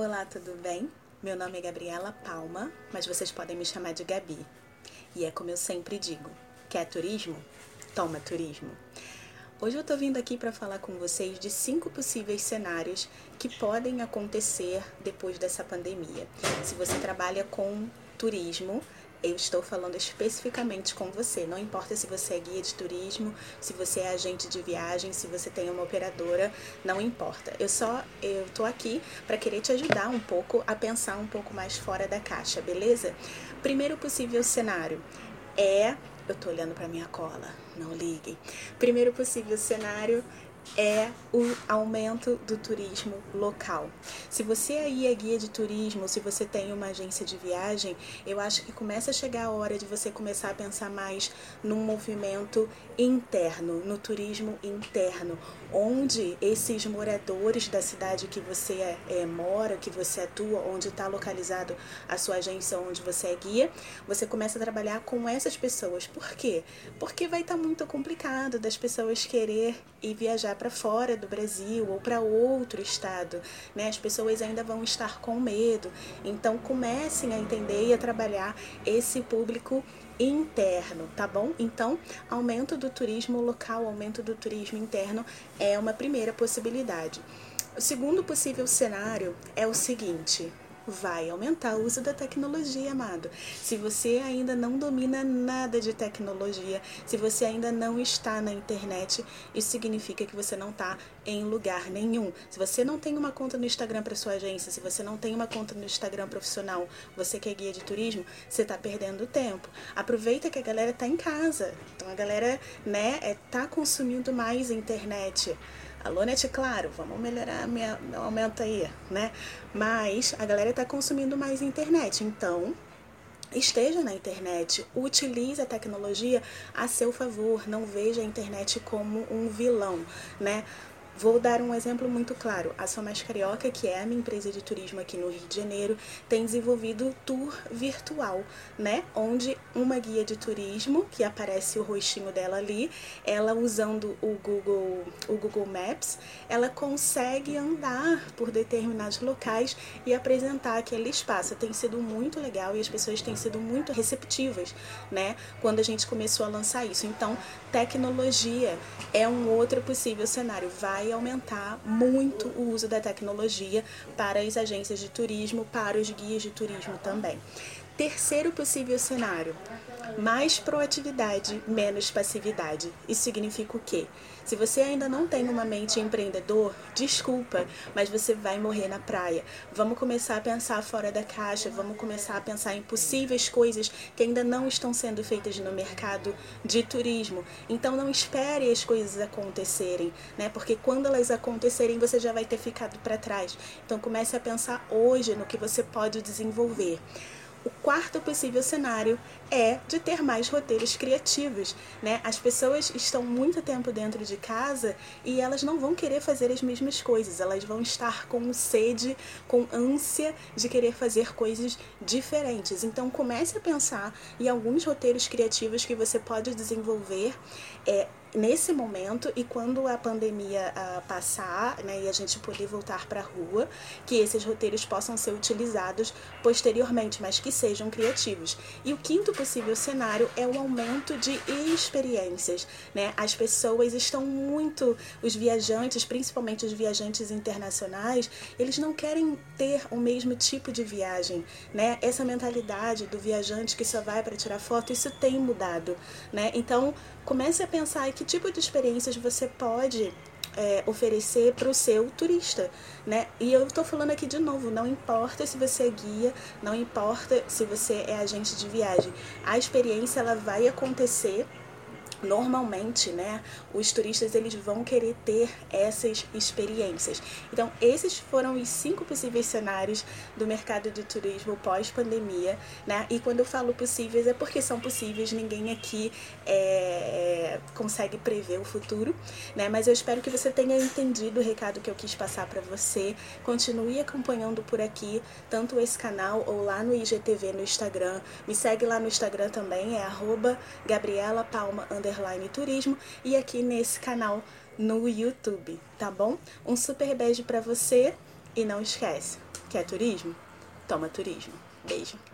Olá, tudo bem? Meu nome é Gabriela Palma, mas vocês podem me chamar de Gabi. E é como eu sempre digo: quer turismo? Toma turismo. Hoje eu tô vindo aqui para falar com vocês de cinco possíveis cenários que podem acontecer depois dessa pandemia. Se você trabalha com turismo, eu estou falando especificamente com você. Não importa se você é guia de turismo, se você é agente de viagem, se você tem uma operadora, não importa. Eu só eu tô aqui para querer te ajudar um pouco a pensar um pouco mais fora da caixa, beleza? Primeiro possível cenário é eu tô olhando para minha cola, não liguem. Primeiro possível cenário é o aumento do turismo local. Se você aí é guia de turismo, se você tem uma agência de viagem, eu acho que começa a chegar a hora de você começar a pensar mais num movimento interno, no turismo interno, onde esses moradores da cidade que você é, é, mora, que você atua, onde está localizado a sua agência, onde você é guia, você começa a trabalhar com essas pessoas. Por quê? Porque vai estar tá muito complicado das pessoas querer ir viajar para fora do Brasil ou para outro estado, né? As pessoas ainda vão estar com medo. Então comecem a entender e a trabalhar esse público interno, tá bom? Então, aumento do turismo local, aumento do turismo interno é uma primeira possibilidade. O segundo possível cenário é o seguinte: vai aumentar o uso da tecnologia, amado. Se você ainda não domina nada de tecnologia, se você ainda não está na internet, isso significa que você não está em lugar nenhum. Se você não tem uma conta no Instagram para sua agência, se você não tem uma conta no Instagram profissional, você que é guia de turismo, você está perdendo tempo. Aproveita que a galera está em casa. Então a galera, né, é, tá consumindo mais internet. Alô, Net Claro, vamos melhorar minha, meu aumento aí, né? Mas a galera está consumindo mais internet, então esteja na internet, utilize a tecnologia a seu favor, não veja a internet como um vilão, né? Vou dar um exemplo muito claro. A Sou Mais Carioca, que é a minha empresa de turismo aqui no Rio de Janeiro, tem desenvolvido tour virtual, né? Onde uma guia de turismo, que aparece o rostinho dela ali, ela usando o Google, o Google Maps, ela consegue andar por determinados locais e apresentar aquele espaço. Tem sido muito legal e as pessoas têm sido muito receptivas, né? Quando a gente começou a lançar isso. Então, tecnologia é um outro possível cenário. Vai aumentar muito o uso da tecnologia para as agências de turismo, para os guias de turismo também. Terceiro possível cenário: mais proatividade, menos passividade. Isso significa o quê? Se você ainda não tem uma mente empreendedor, desculpa, mas você vai morrer na praia. Vamos começar a pensar fora da caixa, vamos começar a pensar em possíveis coisas que ainda não estão sendo feitas no mercado de turismo. Então não espere as coisas acontecerem, né? Porque quando elas acontecerem, você já vai ter ficado para trás. Então comece a pensar hoje no que você pode desenvolver. O quarto possível cenário é de ter mais roteiros criativos, né? As pessoas estão muito tempo dentro de casa e elas não vão querer fazer as mesmas coisas, elas vão estar com sede, com ânsia de querer fazer coisas diferentes. Então comece a pensar em alguns roteiros criativos que você pode desenvolver é, nesse momento e quando a pandemia uh, passar né, e a gente poder voltar para a rua, que esses roteiros possam ser utilizados posteriormente, mas que sejam criativos. E o quinto possível cenário é o aumento de experiências. Né? As pessoas estão muito, os viajantes, principalmente os viajantes internacionais, eles não querem ter o mesmo tipo de viagem. Né? Essa mentalidade do viajante que só vai para tirar foto, isso tem mudado. Né? Então, comece a pensar que tipo de experiências você pode é, oferecer para o seu turista, né? E eu estou falando aqui de novo, não importa se você é guia, não importa se você é agente de viagem, a experiência ela vai acontecer normalmente, né, os turistas eles vão querer ter essas experiências. Então, esses foram os cinco possíveis cenários do mercado de turismo pós-pandemia, né? E quando eu falo possíveis é porque são possíveis, ninguém aqui é, consegue prever o futuro, né? Mas eu espero que você tenha entendido o recado que eu quis passar para você. Continue acompanhando por aqui, tanto esse canal ou lá no IGTV no Instagram. Me segue lá no Instagram também, é arroba Gabriela underline turismo e aqui nesse canal no YouTube, tá bom? Um super beijo para você E não esquece, quer turismo? Toma turismo. Beijo.